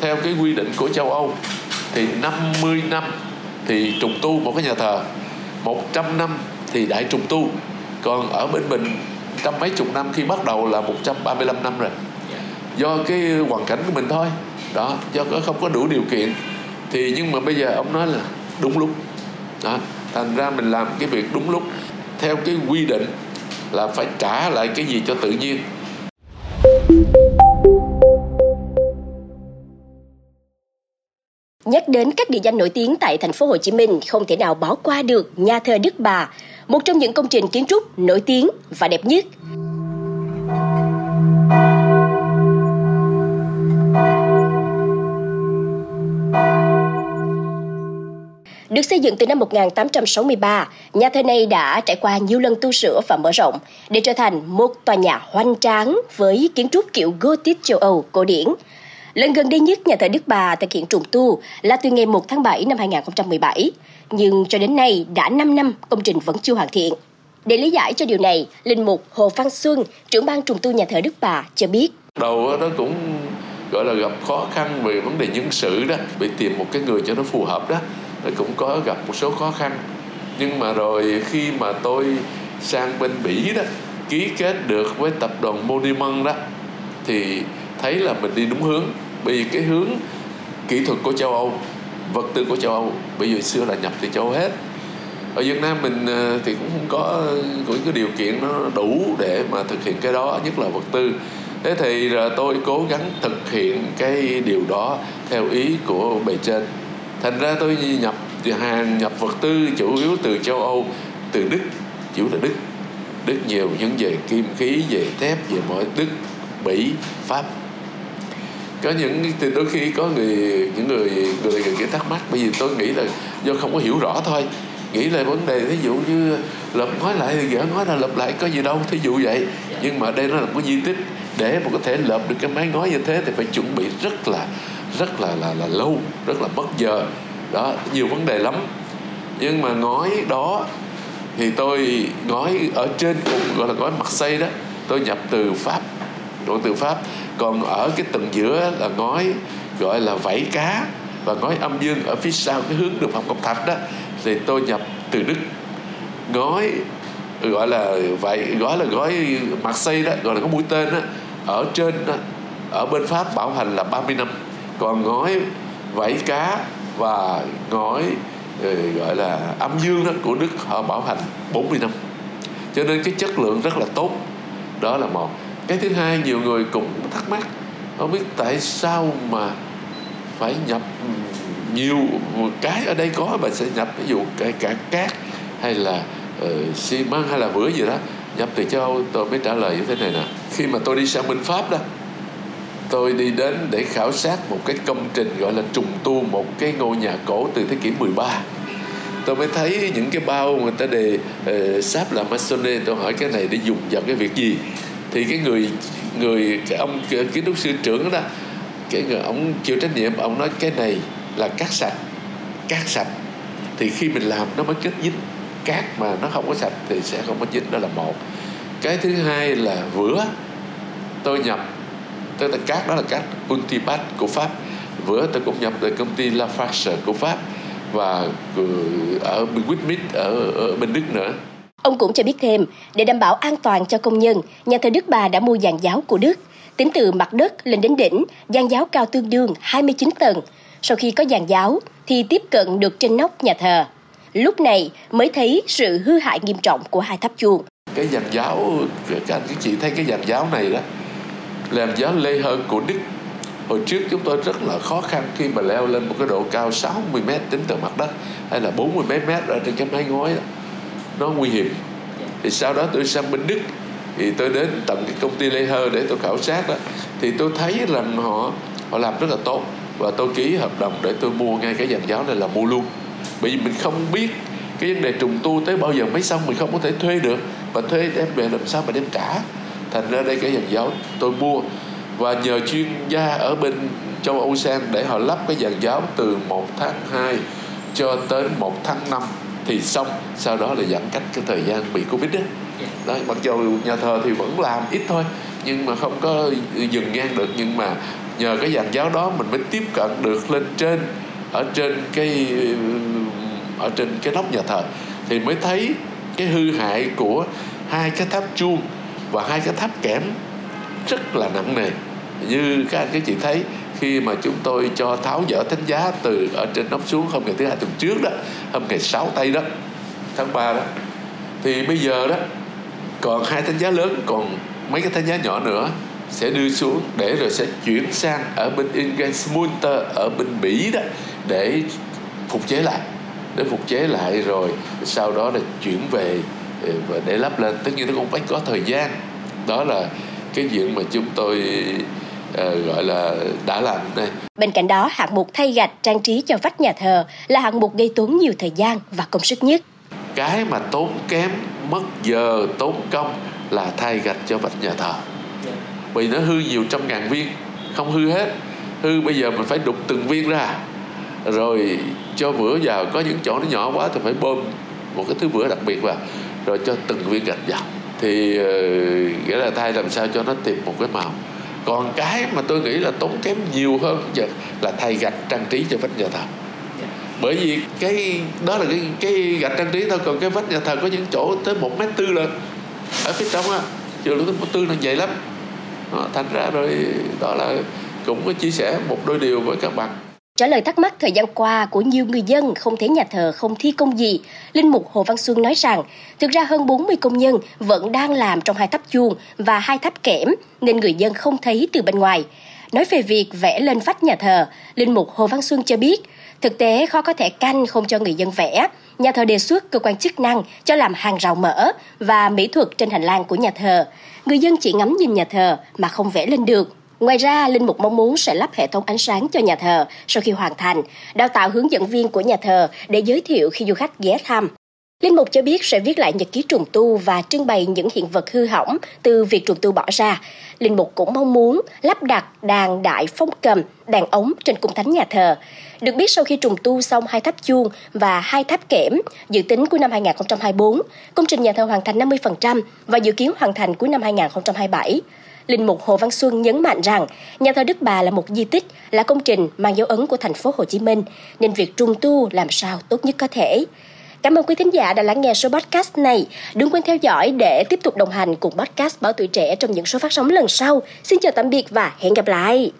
theo cái quy định của châu Âu thì 50 năm thì trùng tu một cái nhà thờ 100 năm thì đại trùng tu. Còn ở bên mình trăm mấy chục năm khi bắt đầu là 135 năm rồi. Do cái hoàn cảnh của mình thôi. Đó do không có đủ điều kiện. Thì nhưng mà bây giờ ông nói là đúng lúc. Đó thành ra mình làm cái việc đúng lúc. Theo cái quy định là phải trả lại cái gì cho tự nhiên Nhắc đến các địa danh nổi tiếng tại thành phố Hồ Chí Minh không thể nào bỏ qua được nhà thờ Đức Bà, một trong những công trình kiến trúc nổi tiếng và đẹp nhất. Được xây dựng từ năm 1863, nhà thờ này đã trải qua nhiều lần tu sửa và mở rộng để trở thành một tòa nhà hoành tráng với kiến trúc kiểu Gothic châu Âu cổ điển. Lần gần đây nhất nhà thờ Đức Bà thực hiện trùng tu là từ ngày 1 tháng 7 năm 2017, nhưng cho đến nay đã 5 năm công trình vẫn chưa hoàn thiện. Để lý giải cho điều này, Linh Mục Hồ Văn Xuân, trưởng ban trùng tu nhà thờ Đức Bà cho biết. Đầu nó cũng gọi là gặp khó khăn về vấn đề nhân sự đó, bị tìm một cái người cho nó phù hợp đó nó cũng có gặp một số khó khăn nhưng mà rồi khi mà tôi sang bên Bỉ đó ký kết được với tập đoàn Modiman đó thì thấy là mình đi đúng hướng bởi vì cái hướng kỹ thuật của châu Âu, vật tư của châu Âu bây giờ xưa là nhập từ châu Âu hết. Ở Việt Nam mình ờ, thì cũng không có những cái điều kiện nó đủ để mà thực hiện cái đó, nhất là vật tư. Thế thì ờ, tôi cố gắng thực hiện cái điều đó theo ý của bề trên. Thành ra tôi nhập hàng, nhập vật tư chủ yếu từ châu âu, từ đức, chủ yếu là đức. Đức nhiều những về kim khí, về thép, về mọi, đức, bỉ, pháp có những thì đôi khi có người, những người người người kia thắc mắc, bởi vì tôi nghĩ là do không có hiểu rõ thôi. Nghĩ là vấn đề, thí dụ như lập nói lại thì gỡ nói là lập lại có gì đâu, thí dụ vậy. Nhưng mà đây nó là một cái di tích, để mà có thể lập được cái máy ngói như thế thì phải chuẩn bị rất là rất là là là lâu, rất là mất giờ. Đó, nhiều vấn đề lắm. Nhưng mà ngói đó thì tôi, ngói ở trên cùng gọi là ngói mặt xây đó, tôi nhập từ pháp đoạn từ pháp. Còn ở cái tầng giữa là ngói gọi là vảy cá và ngói âm dương ở phía sau cái hướng đường phạm công thạch đó thì tôi nhập từ đức. Ngói gọi là vậy gói là gói mặt xây đó gọi là có mũi tên đó ở trên đó, ở bên pháp bảo hành là 30 năm. Còn ngói vảy cá và ngói ờ, gọi là âm dương đó của Đức họ bảo hành 40 năm. Cho nên cái chất lượng rất là tốt. Đó là một cái thứ hai nhiều người cũng thắc mắc không biết tại sao mà phải nhập ừ, nhiều cái ở đây có mà sẽ nhập ví dụ cả, cả cát hay là uh, xi măng hay là vữa gì đó nhập từ châu Âu tôi mới trả lời như thế này nè. Khi mà tôi đi sang bên Pháp đó tôi đi đến để khảo sát một cái công trình gọi là trùng tu một cái ngôi nhà cổ từ thế kỷ 13 tôi mới thấy những cái bao người ta đề uh, sáp là masonry tôi hỏi cái này để dùng vào cái việc gì? Thì cái người người cái ông kiến trúc sư trưởng đó cái người ông chịu trách nhiệm ông nói cái này là cát sạch cát sạch. Thì khi mình làm nó mới kết dính. Cát mà nó không có sạch thì sẽ không có dính đó là một. Cái thứ hai là vữa. Tôi nhập tức là cát đó là cát Ultipat của Pháp. Vừa tôi cũng nhập từ công ty Lafarge của Pháp và ừ, ở Whitmit ở, ở bên Đức nữa. Ông cũng cho biết thêm, để đảm bảo an toàn cho công nhân, nhà thờ Đức Bà đã mua giàn giáo của Đức. Tính từ mặt đất lên đến đỉnh, giàn giáo cao tương đương 29 tầng. Sau khi có giàn giáo, thì tiếp cận được trên nóc nhà thờ. Lúc này mới thấy sự hư hại nghiêm trọng của hai tháp chuông. Cái giàn giáo, các anh các chị thấy cái giàn giáo này đó, làm giáo lê hơn của Đức hồi trước chúng tôi rất là khó khăn khi mà leo lên một cái độ cao 60 mét tính từ mặt đất hay là 40 mét mét ở trên cái mái ngói đó nó nguy hiểm. Thì sau đó tôi sang bên Đức, thì tôi đến tận cái công ty Lê Hơ để tôi khảo sát đó. Thì tôi thấy rằng họ họ làm rất là tốt. Và tôi ký hợp đồng để tôi mua ngay cái dàn giáo này là mua luôn. Bởi vì mình không biết cái vấn đề trùng tu tới bao giờ mới xong, mình không có thể thuê được. Và thuê đem về làm sao mà đem trả thành ra đây cái dàn giáo tôi mua. Và nhờ chuyên gia ở bên châu Âu sang để họ lắp cái dàn giáo từ 1 tháng 2 cho tới 1 tháng 5 thì xong sau đó là giãn cách cái thời gian bị Covid đó, đó mặc dù nhà thờ thì vẫn làm ít thôi nhưng mà không có dừng ngang được. Nhưng mà nhờ cái dàn giáo đó mình mới tiếp cận được lên trên ở trên cái ở trên cái nóc nhà thờ thì mới thấy cái hư hại của hai cái tháp chuông và hai cái tháp kẽm rất là nặng nề. Như các anh các chị thấy khi mà chúng tôi cho tháo dỡ thánh giá từ ở trên nóc xuống hôm ngày thứ hai tuần trước đó, hôm ngày 6 tây đó, tháng 3 đó, thì bây giờ đó, còn hai thánh giá lớn, còn mấy cái thánh giá nhỏ nữa sẽ đưa xuống để rồi sẽ chuyển sang ở bên Ingesmunter ở bên mỹ đó, để phục chế lại, để phục chế lại rồi sau đó là chuyển về ừ, và để lắp lên. Tất nhiên nó cũng phải có thời gian. Đó là cái chuyện mà chúng tôi gọi là đã làm đây. Bên cạnh đó, hạng mục thay gạch trang trí cho vách nhà thờ là hạng mục gây tốn nhiều thời gian và công sức nhất. cái mà tốn kém mất giờ tốn công là thay gạch cho vách nhà thờ. Vì nó hư nhiều trăm ngàn viên không hư hết. Hư bây giờ mình phải đục từng viên ra. Rồi cho vữa vào có những chỗ nó nhỏ quá thì phải bơm một cái thứ vữa đặc biệt vào rồi cho từng viên gạch vào. Thì uh, nghĩa là thay làm sao cho nó tìm một cái màu còn cái mà tôi nghĩ là tốn kém nhiều hơn giờ là thay gạch trang trí cho vách nhà thờ. Bởi vì cái đó là cái cái gạch trang trí thôi còn cái vách nhà thờ có những chỗ tới một mét tư lần ở phía trong á chưa lúc một tư là vậy lắm. Đó, thành ra rồi đó là cũng có chia sẻ một đôi điều với các bạn Trả lời thắc mắc thời gian qua của nhiều người dân không thấy nhà thờ không thi công gì, Linh mục Hồ Văn Xuân nói rằng, thực ra hơn 40 công nhân vẫn đang làm trong hai tháp chuông và hai tháp kẽm nên người dân không thấy từ bên ngoài. Nói về việc vẽ lên vách nhà thờ, Linh mục Hồ Văn Xuân cho biết, thực tế khó có thể canh không cho người dân vẽ. Nhà thờ đề xuất cơ quan chức năng cho làm hàng rào mở và mỹ thuật trên hành lang của nhà thờ. Người dân chỉ ngắm nhìn nhà thờ mà không vẽ lên được. Ngoài ra, Linh Mục mong muốn sẽ lắp hệ thống ánh sáng cho nhà thờ sau khi hoàn thành, đào tạo hướng dẫn viên của nhà thờ để giới thiệu khi du khách ghé thăm. Linh Mục cho biết sẽ viết lại nhật ký trùng tu và trưng bày những hiện vật hư hỏng từ việc trùng tu bỏ ra. Linh Mục cũng mong muốn lắp đặt đàn đại phong cầm, đàn ống trên cung thánh nhà thờ. Được biết sau khi trùng tu xong hai tháp chuông và hai tháp kẽm, dự tính cuối năm 2024, công trình nhà thờ hoàn thành 50% và dự kiến hoàn thành cuối năm 2027. Linh mục Hồ Văn Xuân nhấn mạnh rằng nhà thờ Đức Bà là một di tích, là công trình mang dấu ấn của thành phố Hồ Chí Minh, nên việc trùng tu làm sao tốt nhất có thể. Cảm ơn quý thính giả đã lắng nghe số podcast này. Đừng quên theo dõi để tiếp tục đồng hành cùng podcast Báo Tuổi Trẻ trong những số phát sóng lần sau. Xin chào tạm biệt và hẹn gặp lại.